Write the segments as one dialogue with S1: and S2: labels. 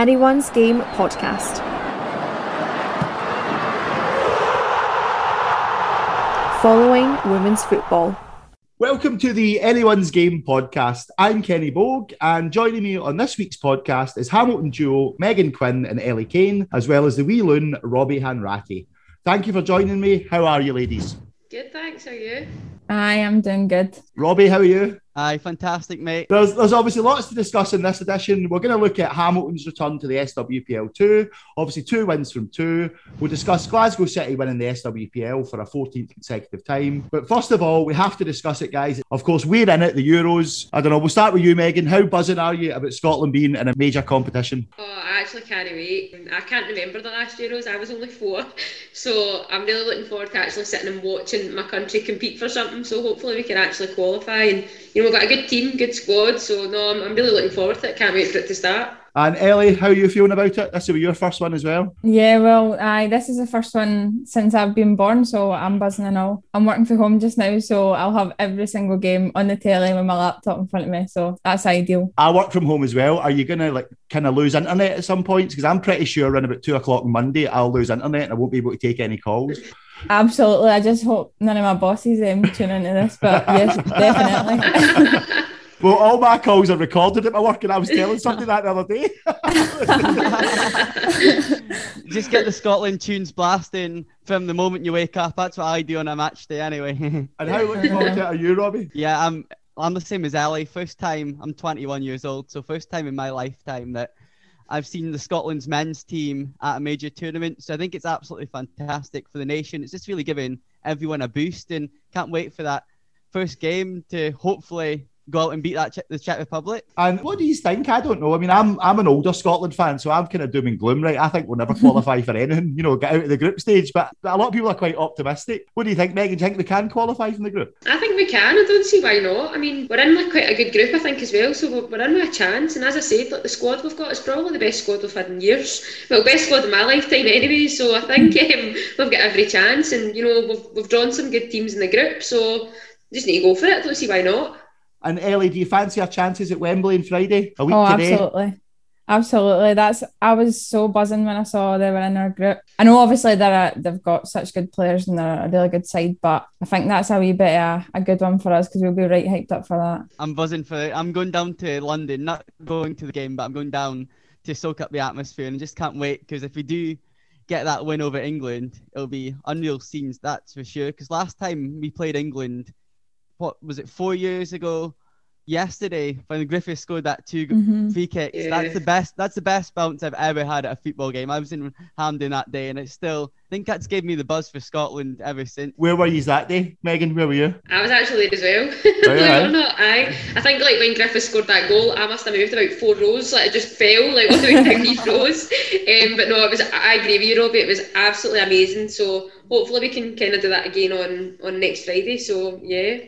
S1: Anyone's Game podcast. Following women's football.
S2: Welcome to the Anyone's Game podcast. I'm Kenny Bogue, and joining me on this week's podcast is Hamilton duo Megan Quinn and Ellie Kane, as well as the wee loon Robbie Hanratty. Thank you for joining me. How are you, ladies?
S3: Good, thanks. How are you?
S4: I am doing good.
S2: Robbie, how are you?
S5: Aye, fantastic, mate.
S2: There's, there's obviously lots to discuss in this edition. We're going to look at Hamilton's return to the SWPL 2. Obviously, two wins from two. We'll discuss Glasgow City winning the SWPL for a 14th consecutive time. But first of all, we have to discuss it, guys. Of course, we're in it, the Euros. I don't know, we'll start with you, Megan. How buzzing are you about Scotland being in a major competition?
S3: Oh, I actually can't wait. I can't remember the last Euros. I was only four. So I'm really looking forward to actually sitting and watching my country compete for something. So hopefully we can actually qualify. And, you know, we've got a good team, good squad. So, no, I'm, I'm really looking forward to it. Can't wait for it to start.
S2: And Ellie, how are you feeling about it? This will be your first one as well.
S4: Yeah, well, aye, this is the first one since I've been born, so I'm buzzing and all. I'm working from home just now, so I'll have every single game on the telly with my laptop in front of me, so that's ideal.
S2: I work from home as well. Are you going to like kind of lose internet at some points? Because I'm pretty sure around about two o'clock Monday, I'll lose internet and I won't be able to take any calls.
S4: Absolutely. I just hope none of my bosses um, tune into this, but yes, definitely.
S2: Well, all my calls are recorded at my work, and I was telling somebody that the other day.
S5: Just get the Scotland tunes blasting from the moment you wake up. That's what I do on a match day, anyway.
S2: and how looking forward to it are you, Robbie?
S5: yeah, I'm. I'm the same as Ellie. First time, I'm 21 years old, so first time in my lifetime that I've seen the Scotland's men's team at a major tournament. So I think it's absolutely fantastic for the nation. It's just really giving everyone a boost, and can't wait for that first game to hopefully go out and beat that Czech, the Czech Republic.
S2: And what do you think? I don't know. I mean, I'm I'm an older Scotland fan, so I'm kind of doom and gloom, right? I think we'll never qualify for anything, you know, get out of the group stage. But a lot of people are quite optimistic. What do you think, Megan? Do you think we can qualify from the group?
S3: I think we can. I don't see why not. I mean, we're in with quite a good group, I think, as well. So we're, we're in with a chance. And as I said, like, the squad we've got is probably the best squad we've had in years. Well, best squad in my lifetime, anyway. So I think um, we've got every chance. And you know, we've we've drawn some good teams in the group. So just need to go for it. I don't see why not.
S2: And Ellie, do you fancy our chances at Wembley on Friday? A week
S4: oh,
S2: today?
S4: absolutely. Absolutely. That's I was so buzzing when I saw they were in our group. I know obviously they're a, they've got such good players and they're a really good side, but I think that's a wee bit a, a good one for us because we'll be right hyped up for that.
S5: I'm buzzing for it. I'm going down to London, not going to the game, but I'm going down to soak up the atmosphere and just can't wait because if we do get that win over England, it'll be unreal scenes, that's for sure. Because last time we played England, what was it, four years ago? Yesterday, when Griffith scored that 2
S4: Mhm.
S5: free kicks,
S3: Yeah.
S5: that's the best. That's the best bounce I've ever had at a football game. I was in Hampden that day, and it's still. I think that's gave me the buzz for Scotland ever since.
S2: Where were you that day, Megan? Where were you?
S3: I was actually there as well. Believe
S2: aye.
S3: it not, I I think like when Griffith scored that goal, I must have moved about four rows. Like it just fell like about down these rows. Um, but no, it was. I agree with you, Robbie. It was absolutely amazing. So hopefully we can kind of do that again on on next Friday. So yeah.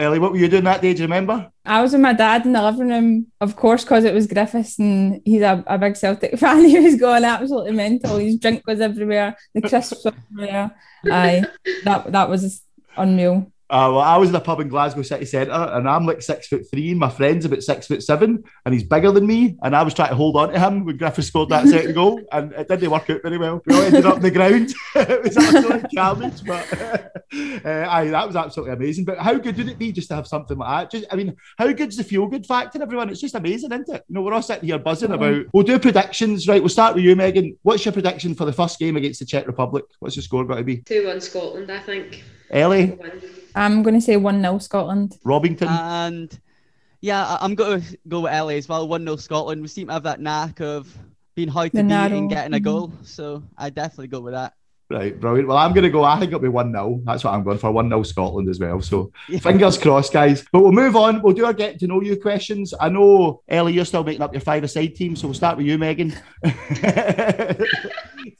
S2: Ellie, what were you doing that day? Do you remember?
S4: I was with my dad in the living room, of course, because it was Griffiths and he's a, a big Celtic fan. He was going absolutely mental. His drink was everywhere, the crisps were everywhere. Aye, that that was unreal.
S2: Uh, well, I was in a pub in Glasgow City Centre, and I'm like six foot three, and my friend's about six foot seven, and he's bigger than me. And I was trying to hold on to him when Griffith scored that second goal, and it didn't work out very well. We all ended up on the ground. it was absolute carnage, but uh, aye, that was absolutely amazing. But how good would it be just to have something like that? Just, I mean, how good's the feel good factor, everyone? It's just amazing, isn't it? You know, we're all sitting here buzzing about. We'll do predictions, right? We'll start with you, Megan. What's your prediction for the first game against the Czech Republic? What's the score going to be?
S3: Two one Scotland, I think.
S2: Ellie,
S4: I'm going to say 1 0 Scotland.
S2: Robington.
S5: And yeah, I- I'm going to go with Ellie as well. 1 0 Scotland. We seem to have that knack of being hard to
S4: The
S5: beat
S4: narrow,
S5: and getting a
S4: mhm.
S5: goal. So I definitely go with that.
S2: Right, brilliant. Well, I'm going to go. I think it'll be 1 0. That's what I'm going for 1 0 Scotland as well. So
S5: Yeah.
S2: fingers crossed, guys. But we'll move on. We'll do our get to know you questions. I know, Ellie, you're still making up your five a side team. So we'll start with you, Megan.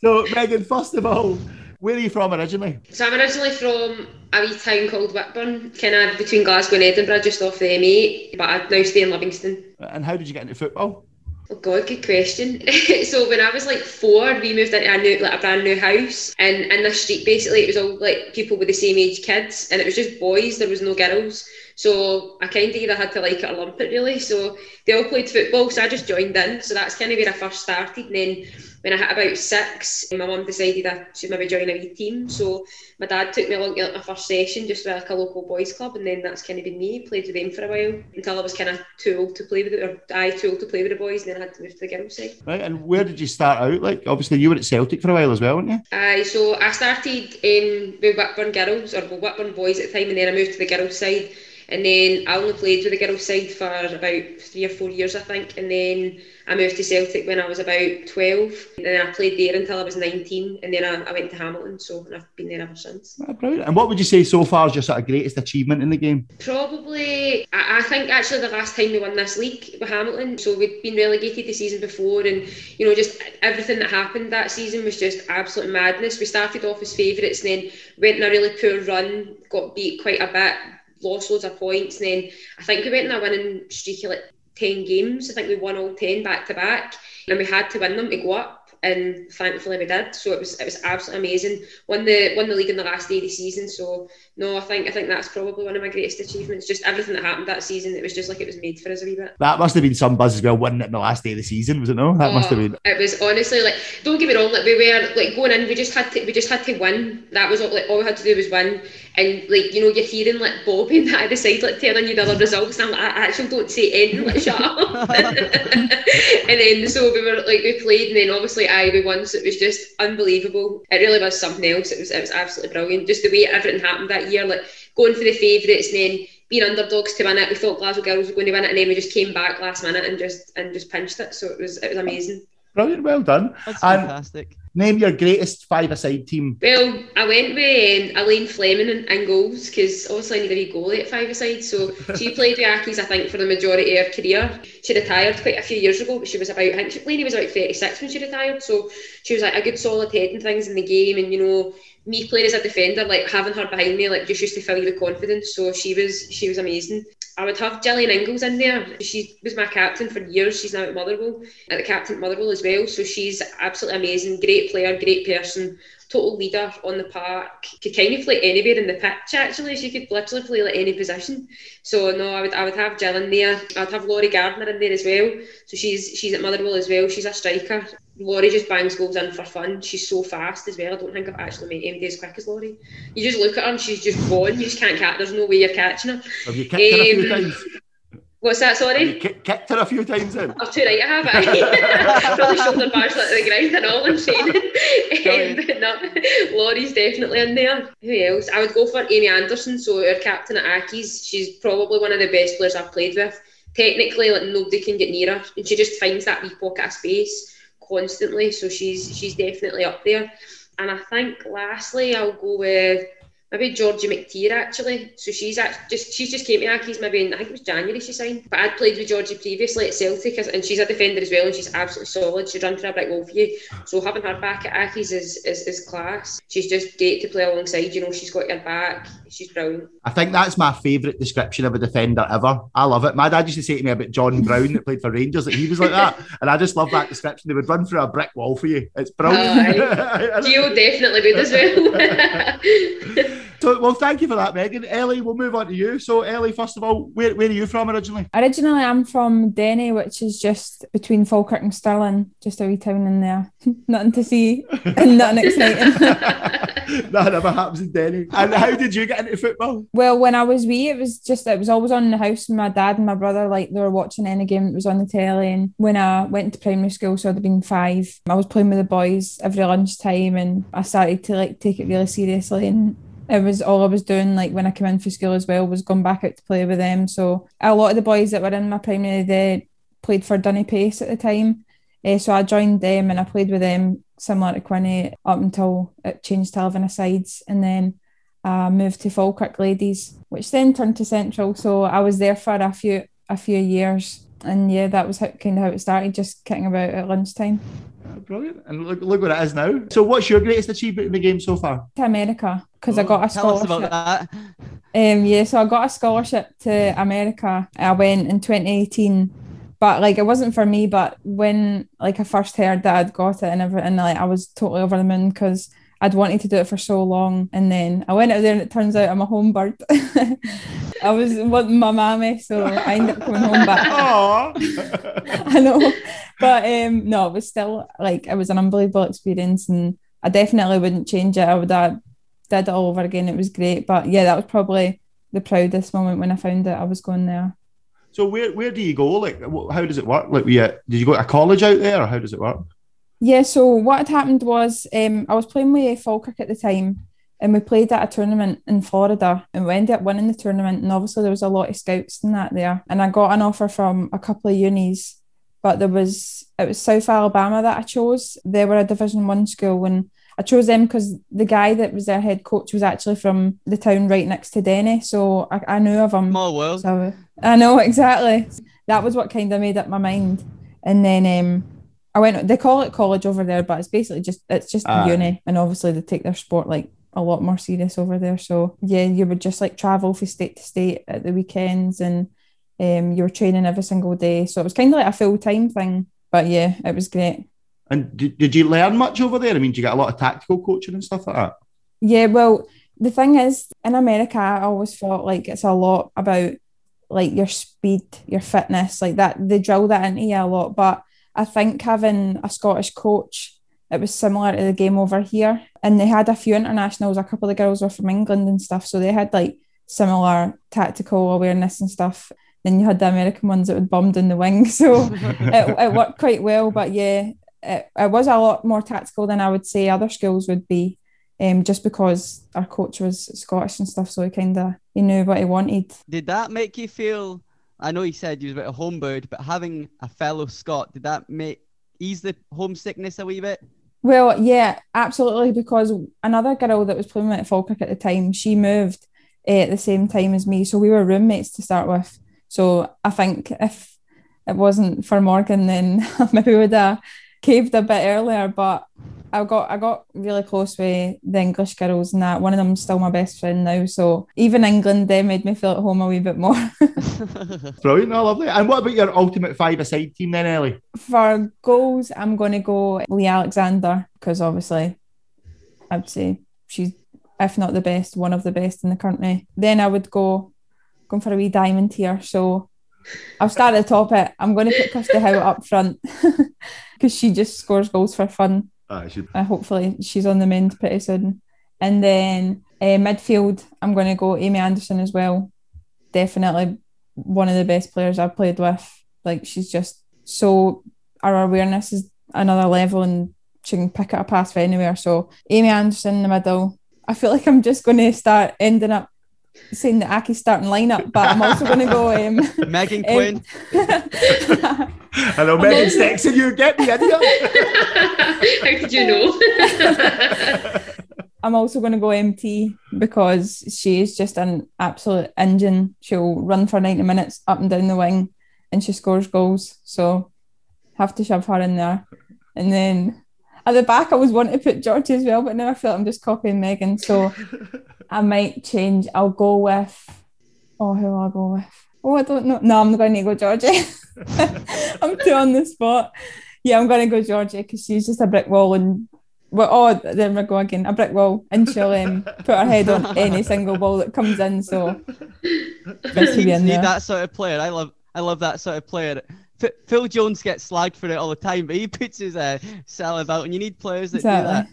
S2: so, Megan, first of all, where are you from originally?
S3: So I'm originally from a wee town called Whitburn, kind of between Glasgow and Edinburgh, just off the M8. But I now stay in Livingston.
S2: And how did you get into football?
S3: Oh God, good question. so when I was like four, we moved into a new, like a brand new house, and in the street basically it was all like people with the same age kids, and it was just boys. There was no girls. So I kind of either had to like it or lump it really. So they all played football, so I just joined in. So that's kind of where I first started. And then when I hit about six, my mum decided I should maybe join a wee team. So my dad took me along to like my first session just with like a local boys club, and then that's kind of been me. Played with them for a while until I was kind of too old to play with it, or I too old to play with the boys, and then I had to move to the girls' side.
S2: Right, and where did you start out? Like, obviously, you were at Celtic for a while as well, weren't you?
S3: Aye, so I started in with Whitburn girls or with Whitburn boys at the time, and then I moved to the girls' side. And then I only played with the girls' side for about three or four years, I think. And then I moved to Celtic when I was about 12. And then I played there until I was 19. And then I, I went to Hamilton, so and I've been there ever since.
S2: Ah, brilliant. And what would you say so far is your sort of greatest achievement in the game?
S3: Probably, I, I think actually the last time we won this league with Hamilton. So we'd been relegated the season before, and you know, just everything that happened that season was just absolute madness. We started off as favourites, and then went on a really poor run, got beat quite a bit lost loads of points. And then I think we went on a winning streak of like 10 games. I think we won all 10 back to back. And we had to win them to go up. And thankfully we did. So it was it was absolutely amazing. Won the won the league in the last day of the season. So no, I think I think that's probably one of my greatest achievements. Just everything that happened that season, it was just like it was made for us a wee bit.
S2: That must have been some buzz as well, winning it in the last day of the season, was it no? That oh, must have oh, been.
S3: It was honestly like, don't get me wrong, like we were like going in, we just had to we just had to win. That was all like all we had to do was win. And like you know, you're hearing like Bobby and that side like telling you the other results, and I'm like, I actually don't say anything, like shut up. and then so we were like we played, and then obviously I we won, so it was just unbelievable. It really was something else. It was it was absolutely brilliant. Just the way everything happened that year, like going for the favourites and then being underdogs to win it. We thought Glasgow Girls were going to win it, and then we just came back last minute and just and just pinched it. So it was it was amazing.
S2: Brilliant, well done.
S5: That's and fantastic.
S2: Name your greatest five-a-side team.
S3: Well, I went with um, Elaine Fleming in, in goals because obviously I need a goalie at five-a-side. So she played with Accies, I think, for the majority of her career. She retired quite a few years ago, but she was about, I think, she, Lainey was about 36 when she retired. So she was like a good solid head and things in the game. And, you know, me playing as a defender, like having her behind me, like just used to fill you with confidence. So she was she was amazing. I would have Gillian Inglis in there. She was my captain for years. She's now at Motherwell, at the captain at Motherwell as well. So she's absolutely amazing. Great player, great person, total leader on the park. Could kind of play anywhere in the pitch actually. She could literally play like any position. So no, I would I would have Jill in there. I'd have Laurie Gardner in there as well. So she's she's at Motherwell as well. She's a striker. Laurie just bangs goals in for fun. She's so fast as well. I don't think I've actually met anybody as quick as Laurie. You just look at her and she's just gone. You just can't catch. There's no way you're catching her.
S2: Have you kicked um, her a few um, times?
S3: What's that? Sorry.
S2: You kicked her a few times in.
S3: Oh, too right. I have. I probably shoulder bars like the ground and all and training. um, but no, Laurie's definitely in there. Who else? I would go for Amy Anderson. So our captain at Accies. She's probably one of the best players I've played with. Technically, like nobody can get near her, and she just finds that wee pocket of space constantly. So she's she's definitely up there. And I think lastly, I'll go with maybe Georgie McTeer actually. So she's just she's just came to Accies maybe in I think it was January she signed. But I'd played with Georgie previously at Celtic and she's a defender as well and she's absolutely solid. She'd run for a brick wall for you. So having her back at Accies is, is, is class. She's just great to play alongside. You know, she's got your back. She's brilliant.
S2: I think that's my favourite description of a defender ever. I love it. My dad used to say to me about John Brown that played for Rangers that he was like that. And I just love that description. They would run through a brick wall for you. It's brilliant.
S3: Uh, Gio definitely would as well.
S2: So, well, thank you for that, Megan. Ellie, we'll move on to you. So, Ellie, first of all, where, where are you from originally?
S4: Originally, I'm from Denny, which is just between Falkirk and Stirling, just a wee town in there. nothing to see and nothing exciting.
S2: that never happens in Denny. And how did you get into football?
S4: Well, when I was wee, it was just, it was always on in the house. My dad and my brother, like, they were watching any game that was on the telly. And when I went to primary school, so I'd have been five, I was playing with the boys every lunchtime and I started to, like, take it really seriously. And it was all I was doing like when I came in for school as well was going back out to play with them. So a lot of the boys that were in my primary they played for Denny Pace at the time. Uh, so I joined them and I played with them similar to Quinny up until it changed to 11 sides and then I moved to Falkirk Ladies, which then turned to Central. So I was there for a few a few years and yeah, that was how, kind of how it started, just kicking about at lunchtime.
S2: brilliant. And look, look what it is now. So, what's your greatest achievement in the game so far?
S4: To America, because oh, I got a scholarship. Um, yeah, so I got a scholarship to America. I went in 2018, but like it wasn't for me. But when like I first heard that I'd got it and everything, like I was totally over the moon because I'd wanted to do it for so long, and then I went out there, and it turns out I'm a home bird. I was wanting my mammy, so I ended up coming home back.
S2: Aw.
S4: I know, but um, no, it was still like it was an unbelievable experience, and I definitely wouldn't change it. I would have did it all over again. It was great, but yeah, that was probably the proudest moment when I found out I was going there.
S2: so where where do you go? Like, how does it work? Like, we, uh, did you go to college out there, or how does it work?
S4: Yeah, so what had happened was um, I was playing with Falkirk at the time, and we played at a tournament in Florida, and we ended up winning the tournament. And obviously, there was a lot of scouts and that there, and I got an offer from a couple of unis, but there was it was South Alabama that I chose. They were a Division One school, and I chose them because the guy that was their head coach was actually from the town right next to Denny, so I, I knew of him.
S5: Small world.
S4: So I know exactly. That was what kind of made up my mind. And then um, I went. They call it college over there, but it's basically just it's just
S2: Aye.
S4: uni, and obviously they take their sport like a lot more serious over there. So yeah, you would just like travel from state to state at the weekends, and um, you were training every single day. So it was kind of like a full time thing. But yeah, it was great.
S2: And did, did you learn much over there? I mean, did you get a lot of tactical coaching and stuff like that?
S4: Yeah, well, the thing is, in America, I always felt like it's a lot about like your speed, your fitness, like that. They drill that into you a lot. But I think having a Scottish coach, it was similar to the game over here. And they had a few internationals. A couple of the girls were from England and stuff. So they had like similar tactical awareness and stuff. Then you had the American ones that would bum in the wing. So it, it worked quite well. But yeah, it, it was a lot more tactical than I would say other schools would be um, just because our coach was Scottish and stuff, so he kind of he knew what he wanted.
S5: Did that make you feel? I know you said you was a bit of homebird, but having a fellow Scot, did that make ease the homesickness a wee bit?
S4: Well, yeah, absolutely, because another girl that was playing at Falkirk at the time, she moved uh, at the same time as me, so we were roommates to start with. So I think if it wasn't for Morgan, then maybe would have caved a bit earlier. But I got I got really close with the English girls, and that one of them's still my best friend now. So even England, they made me feel at home a wee bit more.
S2: Brilliant, no, lovely. And what about your ultimate five-a-side team then, Ellie?
S4: For goals, I'm going to go Lee Alexander because obviously I'd say she's, if not the best, one of the best in the country. Then I would go going for a wee diamond here. So I'll start at the top. It I'm going to put Kirsty Howe up front because she just scores goals for fun.
S2: Ah.
S4: Uh, hopefully she's on the mend pretty soon. And then uh, midfield, I'm going to go Amy Anderson as well. Definitely one of the best players I've played with. Like she's just so our awareness is another level and she can pick it a pass from anywhere. So Amy Anderson in the middle. I feel like I'm just going to start ending up saying the Aki starting lineup, but I'm also going to go. Um,
S5: Megan
S4: Um,
S5: Quinn.
S2: I know Megan's texting you, get me in.
S3: How did you know?
S4: I'm also going to go MT because she is just an absolute engine. She'll run for 90 minutes up and down the wing and she scores goals. So have to shove her in there. And then at the back, I was wanting to put Georgie as well, but now I feel like I'm just copying Megan. So I might change. I'll go with, oh, who I'll I go with? Oh, I don't know. No, I'm going to go Georgie. I'm too on the spot. Yeah, I'm going to go Georgie because she's just a brick wall and well, oh, there we go again, a brick wall, and she'll um, put her head on any single ball that comes in. So best to be in
S5: Need that sort of player. I love I love that sort of player. F- Phil Jones gets slagged for it all the time, but he puts his uh, salve out, and you need players that do that.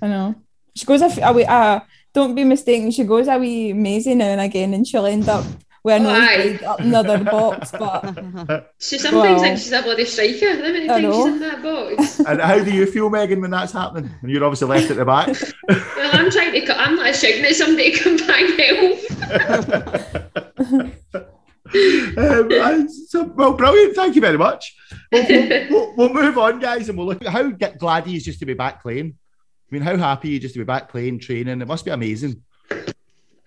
S4: I know. She goes a, f- a wee, uh, don't be mistaken, she goes a wee mazy now and again, and she'll end up with a
S3: Oh, aye.
S4: nosebleed up in the other box. But
S3: She sometimes
S4: Well,
S3: thinks she's a bloody striker. How many
S4: I
S3: times she's in that box?
S2: And how do you feel, Megan, when that's happening? And you're obviously left at the back.
S3: Well, I'm trying to. co- I'm like shouting at somebody to come back and help.
S2: Um, so, well, brilliant. Thank you very much. We'll, we'll, we'll, we'll move on, guys, and we'll look at how glad he is just to be back playing. I mean, how happy are you just to be back playing, training? It must be amazing.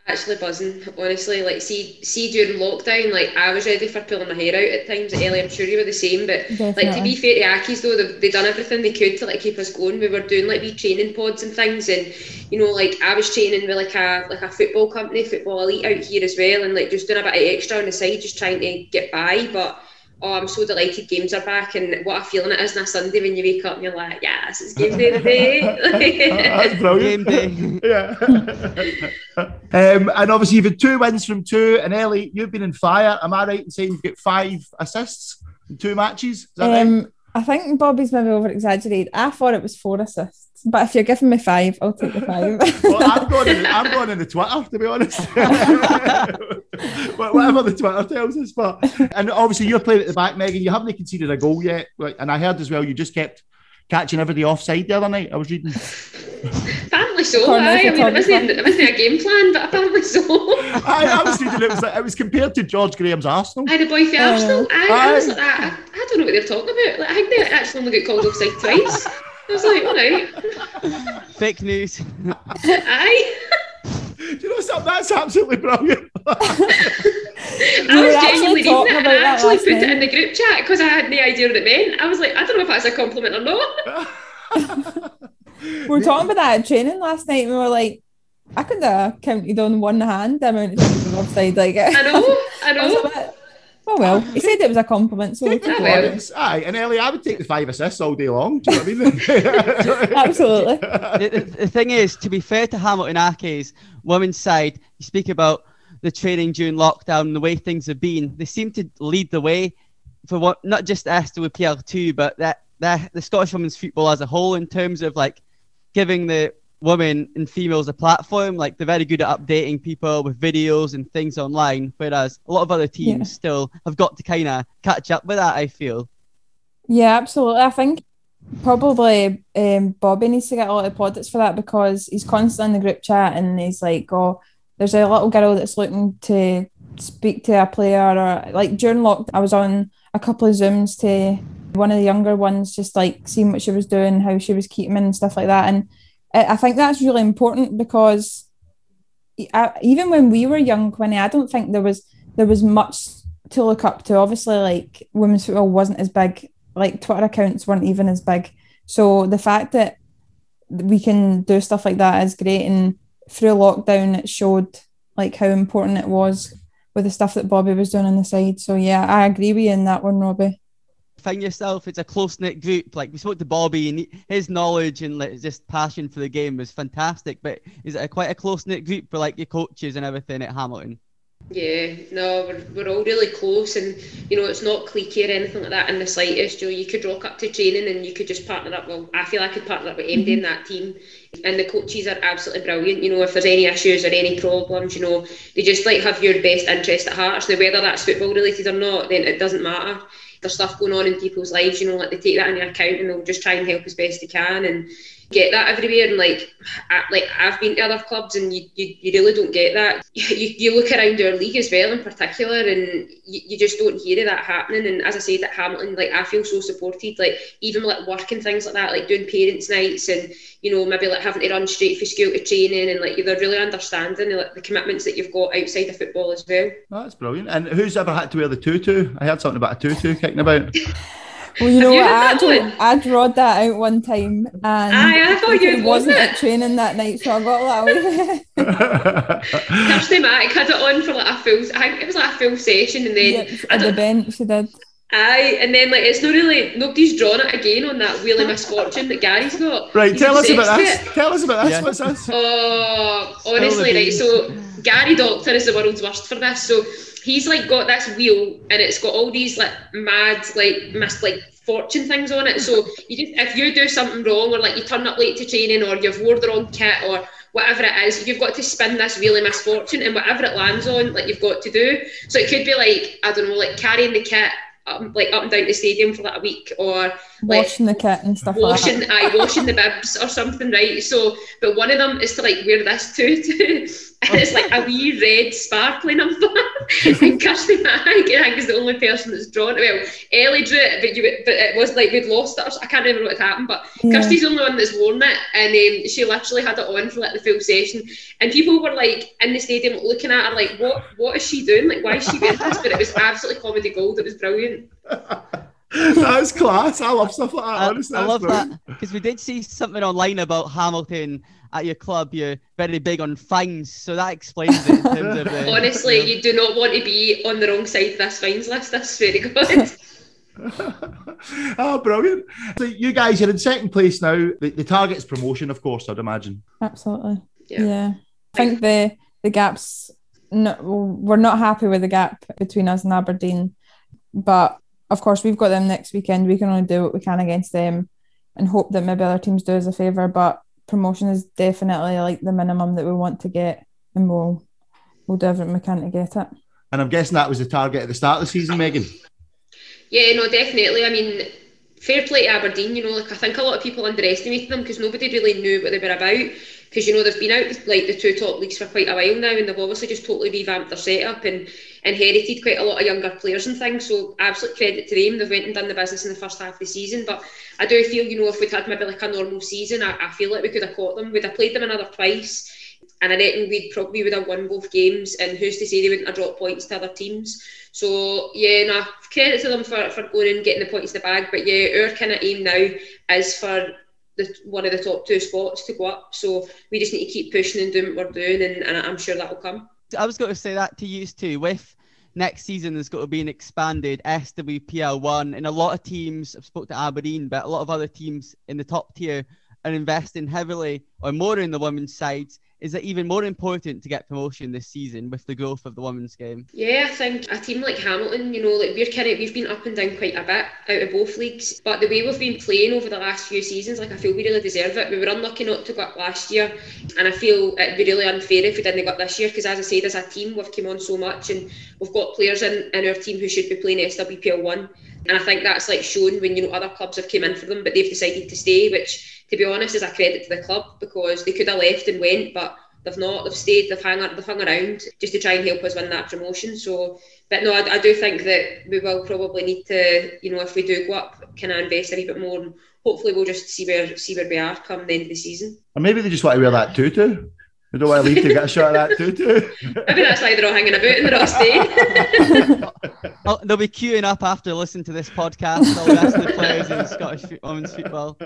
S3: Actually buzzing, honestly. Like, see, see during lockdown, like I was ready for pulling my hair out at times. Ellie, I'm sure you were the same. But like to be fair to Accies though, they've they done everything they could to like keep us going. We were doing like wee training pods and things, and you know, like I was training with like a like a football company, Football Elite out here as well, and like just doing a bit of extra on the side, just trying to get by. But oh, I'm so delighted games are back and what a feeling it is on a Sunday when you wake up and you're like, yes, it's game day today.
S2: That's brilliant.
S5: Game day.
S2: yeah. um, and obviously, you've had two wins from two. And Ellie, you've been in fire. Am I right in saying you've got five assists in two matches? Is that right?
S4: Um, I think Bobby's maybe over exaggerated. I thought it was four assists, but if you're giving me five, I'll take the five.
S2: Well, I'm going, in, I'm going in the Twitter, to be honest. Wha- Whatever the Twitter tells us. But and obviously you're playing at the back, Megan. You haven't conceded a goal yet. And I heard as well you just kept catching everybody offside the other night. I was reading.
S3: apparently so.
S4: Corner
S3: Aye, I mean, it wasn't,
S4: photographer.
S3: it wasn't a game plan, but apparently so.
S2: I, I was reading it was like, it was compared to George Graham's Arsenal.
S3: Aye, the boy for. Arsenal. Aye, I was like, I, I don't know what they're talking about. Like, I think they actually only got called offside twice. I was like, all right.
S5: Fake news.
S3: Aye.
S2: Do you know something? That's absolutely brilliant.
S3: I
S4: were
S3: was
S4: actually
S3: genuinely reading
S4: talking
S3: it and
S4: about
S3: I actually
S4: last
S3: put it in the group chat because I had no idea what it meant. I was like, I don't know if that's a compliment or not.
S4: we were talking about that at training last night, and we were like, I couldn't have counted on one hand the amount of times we were offside. Like,
S3: I know, I
S4: I was a
S3: know.
S4: bit- oh well, he said it was a compliment, so take
S3: well.
S2: Aye, and Ellie, I would take the five assists all day long. Do you know what I mean?
S4: Absolutely.
S5: the, the, the thing is, to be fair to Hamilton Accies women's side, you speak about the training during lockdown and the way things have been. They seem to lead the way for what not just SWPL2, but that, that the Scottish women's football as a whole in terms of like giving the women and females a platform. Like they're very good at updating people with videos and things online, whereas a lot of other teams
S4: Yeah.
S5: still have got to kind of catch up with that. I feel.
S4: Yeah, absolutely. I think probably um, Bobby needs to get a lot of plaudits for that because he's constantly in the group chat and he's like, oh, there's a little girl that's looking to speak to a player or like during lockdown, I was on a couple of Zooms to one of the younger ones, just like seeing what she was doing, how she was keeping and stuff like that. And I think that's really important because I- even when we were young, Quinny, I don't think there was there was much to look up to. Obviously, like women's football wasn't as big like Twitter accounts weren't even as big. So the fact that we can do stuff like that is great. And through lockdown, it showed like how important it was with the stuff that Bobby was doing on the side. So yeah, I agree with you in that one, Robbie.
S5: Find yourself it's a close knit group. Like we spoke to Bobby and his knowledge and like just passion for the game was fantastic. But is it a, quite a close knit group for like your coaches and everything at Hamilton?
S3: Yeah, no, we're, we're all really close, and you know, it's not cliquey or anything like that in the slightest. Know, you could rock up to training and you could just partner up. Well, I feel I could partner up with MD in that team, and the coaches are absolutely brilliant. You know, if there's any issues or any problems, you know, they just like have your best interest at heart. So whether that's football related or not, then it doesn't matter. There's stuff going on in people's lives, you know, like they take that into account and they'll just try and help as best they can. And get that everywhere. And like, I, like I've been to other clubs and you, you, you really don't get that. You, you look around our league as well in particular, and you, you just don't hear of that happening. And as I said, at Hamilton, like I feel so supported. Like even like work and things like that, like doing parents' nights and you know maybe like having to run straight for school to training, and like they're really understanding like, the commitments that you've got outside of football as well.
S2: That's brilliant. And who's ever had to wear the tutu? I heard something about a tutu kicking about.
S4: Well, you know
S3: you
S4: what? I,
S3: that
S4: actually. I drawed that out one time, and
S3: Aye, I thought you
S4: it wasn't at training that night, so I got that away.
S3: Kirsty Mack had it on for like a full, I think it was like a full session, and then
S4: Yep, at the
S3: don't,
S4: bench, she did.
S3: aye, and then like it's not really nobody's drawn it again on that wheelie misfortune that Gary's got.
S2: right,
S3: He's
S2: tell us about
S3: obsessed
S2: this.
S3: it.
S2: Tell us about this.
S5: Yeah.
S2: What's this?
S3: Oh, honestly, right. So Gary Doctor is the world's worst for this. So he's like got this wheel, and it's got all these like mad, like missed like fortune things on it. So you just if you do something wrong, or like you turn up late to training, or you've wore the wrong kit, or whatever it is, you've got to spin this wheel of misfortune, and whatever it lands on, like you've got to do. So it could be like I don't know, like carrying the kit. Up, like up and down the stadium for like a week, or
S4: Washing the kit and stuff like
S3: washing
S4: that.
S3: I washing the bibs or something, right? So, but one of them is to like wear this tutu, and it's like a wee red sparkly number. and Kirsty Mag, I think, is the only person that's drawn it. Well, Ellie drew it, but you, but it was like we'd lost it. I can't remember what happened, but
S4: Yeah.
S3: Kirsty's the only one that's worn it, and um, she literally had it on for like the full session, and people were like in the stadium looking at her like, what, what is she doing? Like, why is she wearing this? But it was absolutely comedy gold. It was brilliant.
S2: That's class. I love stuff like that.
S5: I,
S2: honestly,
S5: I love
S2: brilliant.
S5: that because we did see something online about Hamilton at your club. You're very big on fines, so that explains it in terms of the,
S3: Honestly,
S5: you know,
S3: you do not want to be on the wrong side of this fines list. That's very good.
S2: oh, brilliant. So you guys, you're in second place now. The, the target's promotion, of course, I'd imagine.
S4: Absolutely.
S3: Yeah.
S4: Yeah. I think the the gaps no, we're not happy with the gap between us and Aberdeen. But of course we've got them next weekend. We can only do what we can against them and hope that maybe other teams do us a favour. But promotion is definitely like the minimum that we want to get and we'll we'll do everything we can to get it.
S2: And I'm guessing that was the target at the start of the season, Megan.
S3: Yeah, no, definitely. I mean, fair play to Aberdeen. You know, like I think a lot of people underestimated them because nobody really knew what they were about. Because you know they've been out like the two top leagues for quite a while now, and they've obviously just totally revamped their setup and inherited quite a lot of younger players and things. So absolute credit to them. They've went and done the business in the first half of the season. But I do feel, you know, if we'd had maybe like a normal season, I, I feel like we could have caught them. We'd have played them another twice. And I reckon we'd probably would have won both games, and who's to say they wouldn't have dropped points to other teams? So yeah, nah, credit to them for, for going and getting the points in the bag. But yeah, our kind of aim now is for the one of the top two spots to go up. So we just need to keep pushing and doing what we're doing, and, and I'm sure that will come.
S5: I was going to say that to you too. With next season, there's got to be an expanded SWPL one, and a lot of teams. I've spoke to Aberdeen, but a lot of other teams in the top tier are investing heavily or more in the women's sides. Is it even more important to get promotion this season with the growth of the women's game?
S3: Yeah, I think a team like Hamilton, you know, like we're kind of we've been up and down quite a bit out of both leagues, but the way we've been playing over the last few seasons, like I feel we really deserve it. We were unlucky not to go up last year, and I feel it'd be really unfair if we didn't go up this year because, as I said, as a team we've come on so much, and we've got players in, in our team who should be playing SWPL one, and I think that's like shown when you know other clubs have came in for them, but they've decided to stay, which to be honest is a credit to the club because they could have left and went, but they've not. They've stayed. They've hung. They've hung around just to try and help us win that promotion. So, but no, I, I do think that we will probably need to, you know, if we do go up, kind of invest a wee bit more, and hopefully we'll just see where see where we are come the end of the season.
S2: Or maybe they just want to wear that tutu. They don't want to leave to get a shot of that too.
S3: Maybe that's why they're all hanging about and they're eh? all staying.
S5: Oh, they'll be queuing up after listening to this podcast. All the rest of the players in Scottish women's football.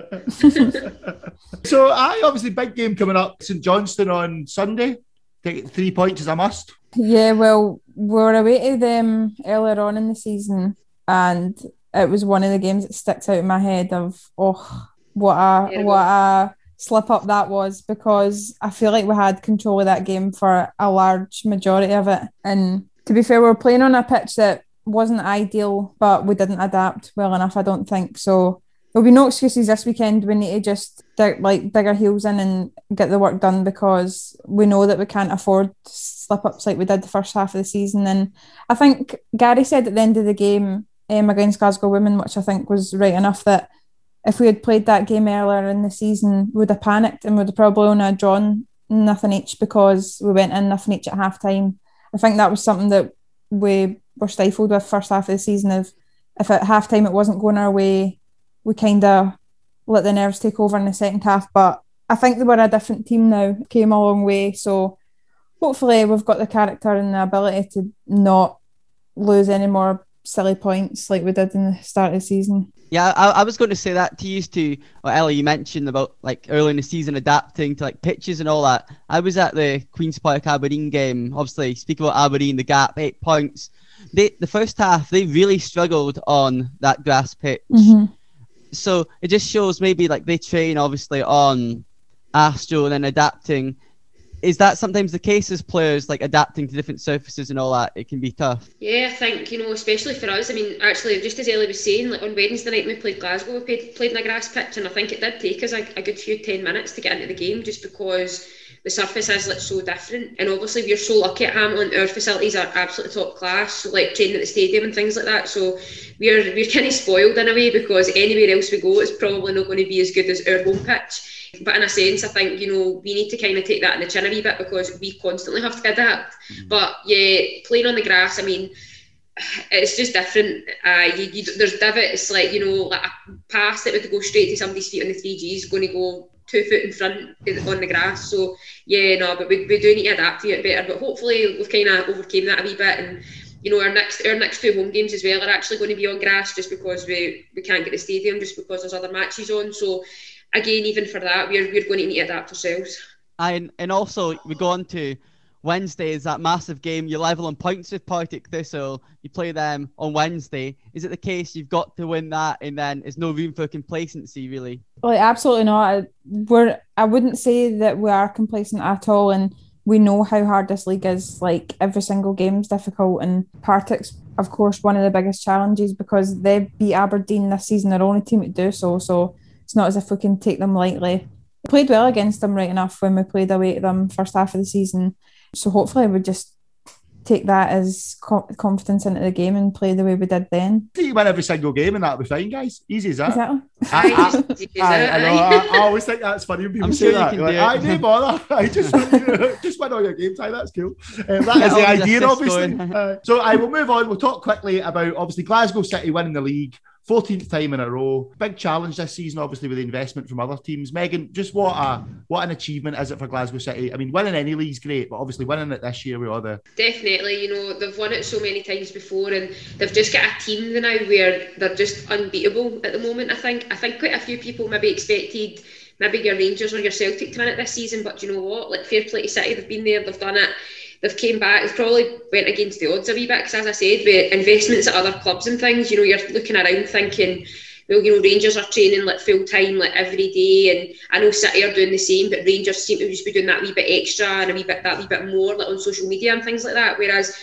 S2: so, I obviously big game coming up. St Johnstone on Sunday. Take three points as a must.
S4: Yeah, well, we were away to them earlier on in the season, and it was one of the games that sticks out in my head of oh, what a
S3: Terrible.
S4: what a slip up that was because I feel like we had control of that game for a large majority of it. And to be fair, we were playing on a pitch that wasn't ideal, but we didn't adapt well enough, I don't think. So there'll be no excuses this weekend. We need to just dig, like dig our heels in and get the work done because we know that we can't afford slip ups like we did the first half of the season. And I think Gary said at the end of the game um, against Glasgow Women, which I think was right enough, that if we had played that game earlier in the season, would have panicked and would have probably only drawn nothing each because we went in nothing each at half time. I think that was something that we were stifled with first half of the season. If if at half time it wasn't going our way, we kind of let the nerves take over in the second half. But I think they were a different team now, came a long way. So hopefully we've got the character and the ability to not lose any more silly points like we did in the start of the season.
S5: Yeah, I, I was going to say that to you too. What Ellie, you mentioned about like early in the season adapting to like pitches and all that. I was at the Queens Park Aberdeen game. Obviously, speak about Aberdeen, the gap, eight points. They the first half they really struggled on that grass pitch.
S4: Mhm.
S5: So it just shows maybe like they train obviously on Astro and then adapting. Is that sometimes the case as players like adapting to different surfaces and all that? It can be tough.
S3: Yeah, I think, you know, especially for us. I mean, actually, just as Ellie was saying, like on Wednesday night we played Glasgow, we played, played in a grass pitch, and I think it did take us a, a good few 10 minutes to get into the game just because the surface is like so different. And obviously, we're so lucky at Hamilton, our facilities are absolutely top class, so, like training at the stadium and things like that. So we're, we're kind of spoiled in a way because anywhere else we go, it's probably not going to be as good as our home pitch. But in a sense, I think you know we need to kind of take that in the chin a wee bit because we constantly have to adapt. But yeah, playing on the grass, I mean, it's just different. Uh, you, you, there's divots like you know, like a pass that would go straight to somebody's feet on the three G is going to go two foot in front on the grass. So yeah, no, but we, we do need to adapt to it better. But hopefully we've kind of overcame that a wee bit and you know, our next our next two home games as well are actually going to be on grass just because we, we can't get the stadium just because there's other matches on. So again, even for that, we're we're going to need to adapt ourselves.
S5: And and also we go on to Wednesday is that massive game. You're level on points with Partick Thistle. You play them on Wednesday. Is it the case you've got to win that, and then there's no room for complacency, really?
S4: Well, absolutely not. We're I wouldn't say that we are complacent at all, and we know how hard this league is. Like every single game is difficult, and Partick's of course one of the biggest challenges because they beat Aberdeen this season. They're only team to do so, so it's not as if we can take them lightly. We played well against them right enough when we played away to them first half of the season so hopefully we just take that as confidence into the game and play the way we did then.
S2: You win every single game and that'll be fine, guys. Easy as that.
S4: Exactly.
S2: I, I, I, know. I, I, always think that's funny when people
S5: I'm
S2: say
S5: sure
S2: that.
S5: you can
S2: Like,
S5: do
S2: I
S5: it.
S2: do bother. I just just win all your game time. That's cool. Um, that is the idea, obviously. Uh, so I will move on. We'll talk quickly about obviously Glasgow City winning the league. 14th time in a row. Big challenge this season, obviously, with the investment from other teams. Megan, just what a what an achievement is it for Glasgow City? I mean, winning any league's great, but obviously winning it this year with all the
S3: Definitely, you know, they've won it so many times before and they've just got a team now where they're just unbeatable at the moment, I think. I think quite a few people maybe expected maybe your Rangers or your Celtic to win it this season, but you know what? Like fair play to City, they've been there, they've done it. They've came back. They've probably went against the odds a wee bit because, as I said, with investments at other clubs and things, you know, you're looking around thinking, well, you know, Rangers are training like full time, like every day, and I know City are doing the same, but Rangers seem to just be doing that wee bit extra and a wee bit that wee bit more, like on social media and things like that. Whereas,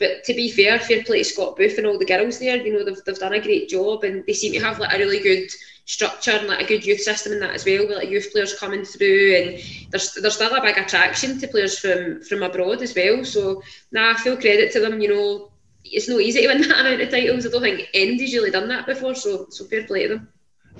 S3: but to be fair, fair play to Scott Booth and all the girls there, you know, they've, they've done a great job and they seem to have like a really good structure and like a good youth system in that as well, with like youth players coming through and there's there's still a big attraction to players from from abroad as well. So now nah, full credit to them, you know. It's not easy to win that amount of titles. I don't think anybody's really done that before, so so fair play to them.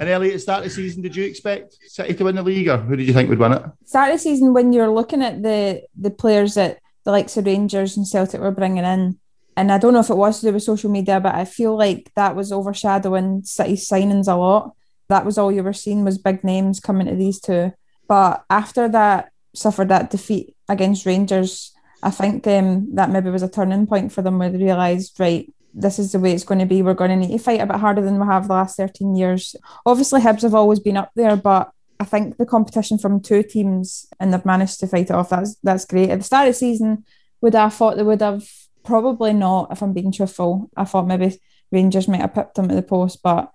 S2: And Ellie, at the start of the season, did you expect City to win the league, or who did you think would win it?
S4: Start of the season when you're looking at the the players that the likes of Rangers and Celtic were bringing in, and I don't know if it was to do with social media, but I feel like that was overshadowing City's signings a lot. That was all you were seeing was big names coming to these two. But after that suffered that defeat against Rangers, I think um, that maybe was a turning point for them where they realised, right, this is the way it's going to be. We're going to need to fight a bit harder than we have the last 13 years. Obviously, Hibs have always been up there, but I think the competition from two teams and they've managed to fight it off. That's that's great. At the start of the season, would I have thought they would have probably not, if I'm being truthful. I thought maybe Rangers might have pipped them to the post, but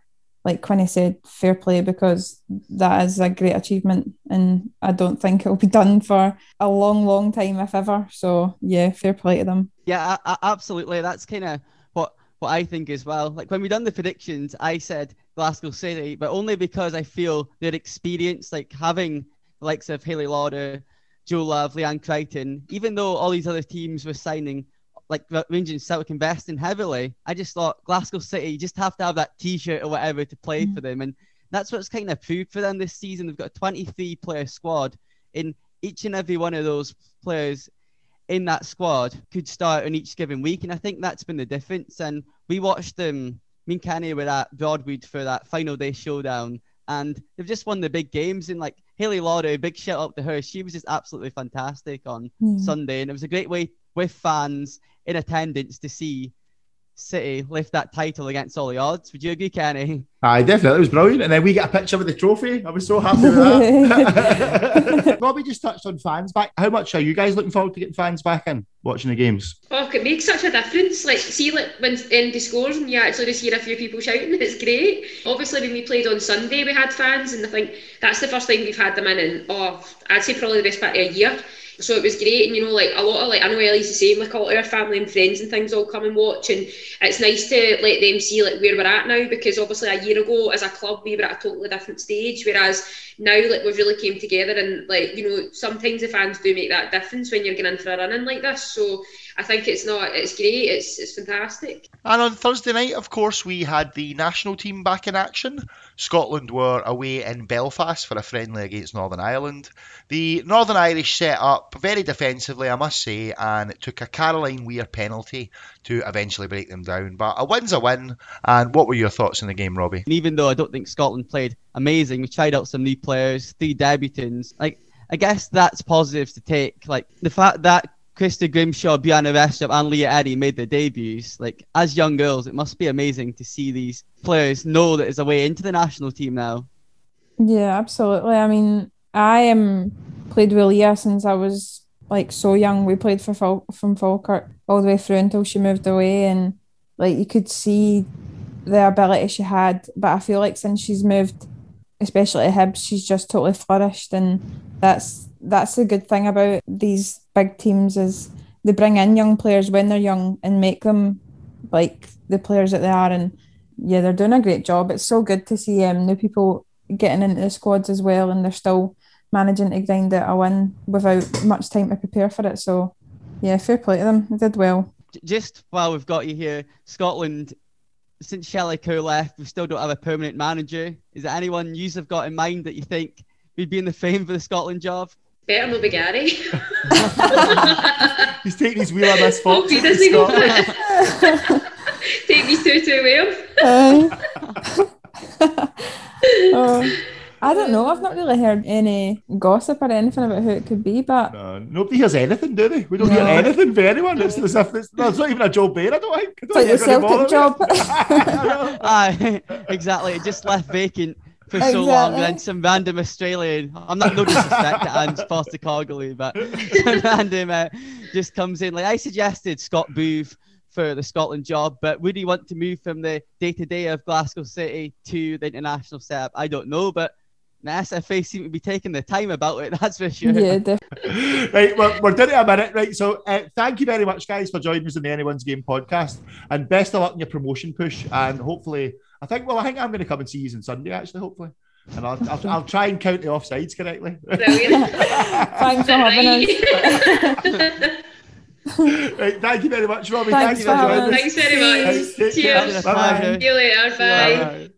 S4: like Quinny said, fair play because that is a great achievement and I don't think it'll be done for a long, long time, if ever. So yeah, fair play to them.
S5: Yeah, a- a- absolutely. That's kind of what what I think as well. Like when we done the predictions, I said Glasgow City, but only because I feel their experience, like having the likes of Hayley Lauder, Jo Love, Leanne Crichton, even though all these other teams were signing, like Rangers and Celtic investing heavily, I just thought Glasgow City, you just have to have that T-shirt or whatever to play mm. for them, and that's what's kind of proved for them this season. They've got a 23 player squad, in each and every one of those players in that squad could start on each given week, and I think that's been the difference. And we watched them, me and Kenny were at Broadwood for that final day showdown, and they've just won the big games. And like Hayley Lauder, big shout out to her, she was just absolutely fantastic on
S4: Yeah.
S5: Sunday, and it was a great way with fans in attendance to see City lift that title against all the odds. Would you agree, Kenny?
S2: Aye, definitely. It was brilliant. And then we get a picture with the trophy. I was so happy with that. Robbie just touched on fans back. How much are you guys looking forward to getting fans back in watching the games?
S3: Oh, it makes such a difference. Like, see, like when Indy scores and you actually just hear a few people shouting, it's great. Obviously, when we played on Sunday, we had fans, and I think that's the first time we've had them in, in oh, I'd say probably the best part of a year. So it was great, and you know, like a lot of like I know Ellie's the same. Like all of our family and friends and things all come and watch, and it's nice to let them see like where we're at now because obviously a year ago as a club we were at a totally different stage, whereas now like we've really came together and like you know sometimes the fans do make that difference when you're going in for a run in like this. So I think it's not it's great, it's it's fantastic.
S6: And on Thursday night, of course, we had the national team back in action. Scotland were away in Belfast for a friendly against Northern Ireland. The Northern Irish set up very defensively, I must say, and it took a Caroline Weir penalty to eventually break them down. But a win's a win. And what were your thoughts in the game, Robbie?
S5: And even though I don't think Scotland played amazing, we tried out some new players, three debutants. Like I guess that's positives to take. Like the fact that Christie Grimshaw, Bianca Restrup, and Leah Eddie made their debuts, like as young girls, it must be amazing to see these players know that it's a way into the national team now.
S4: Yeah, absolutely. I mean, I am played with Leah since I was like so young. We played for Fal- from Falkirk all the way through until she moved away, and like you could see the ability she had. But I feel like since she's moved, especially at Hibs, she's just totally flourished, and that's that's the good thing about these big teams is they bring in young players when they're young and make them like the players that they are, and yeah, they're doing a great job. It's so good to see um, new people getting into the squads as well, and they're still managing to grind out a win without much time to prepare for it. So, yeah, fair play to them. They did well.
S5: Just while we've got you here, Scotland, since Shelley Kerr left, we still don't have a permanent manager. Is there anyone you have got in mind that you think would be in the frame for the Scotland job?
S3: Better not be Gary.
S2: He's taking his wheel on this
S3: Hope
S2: fox.
S3: Oh, he doesn't go for. Take me two to Wales.
S4: Oh, I don't know. I've not really heard any gossip or anything about who it could be, but
S2: No, nobody hears anything, do they? We don't hear anything for anyone. It's as if it's, there's not even a job Bain, I don't think. I don't
S4: like the
S2: think gonna
S4: Celtic job.
S5: Aye, exactly. It just left vacant for so long, and then some random Australian. I'm not no disrespect to Ange Postecoglou, but some random uh, just comes in. Like I suggested, Scott Booth for the Scotland job, but would he want to move from the day to day of Glasgow City to the international setup? I don't know, but the SFA seem to be taking the time about it. That's for sure.
S4: yeah, definitely.
S2: right, we're, we're down to a minute, right? So, uh, thank you very much, guys, for joining us in the Anyone's Game podcast, and best of luck in your promotion push. And hopefully, I think, well, I think I'm going to come and see you on Sunday, actually, hopefully, and I'll, I'll, I'll try and count the offsides correctly.
S4: Thanks for having us.
S2: right, thank you very much, Robbie.
S4: Thanks
S2: Thanks,
S4: for
S2: for joining us.
S3: Thanks very much.
S2: Right.
S3: Cheers.
S2: Bye-bye.
S3: See you later. Bye.
S5: Bye.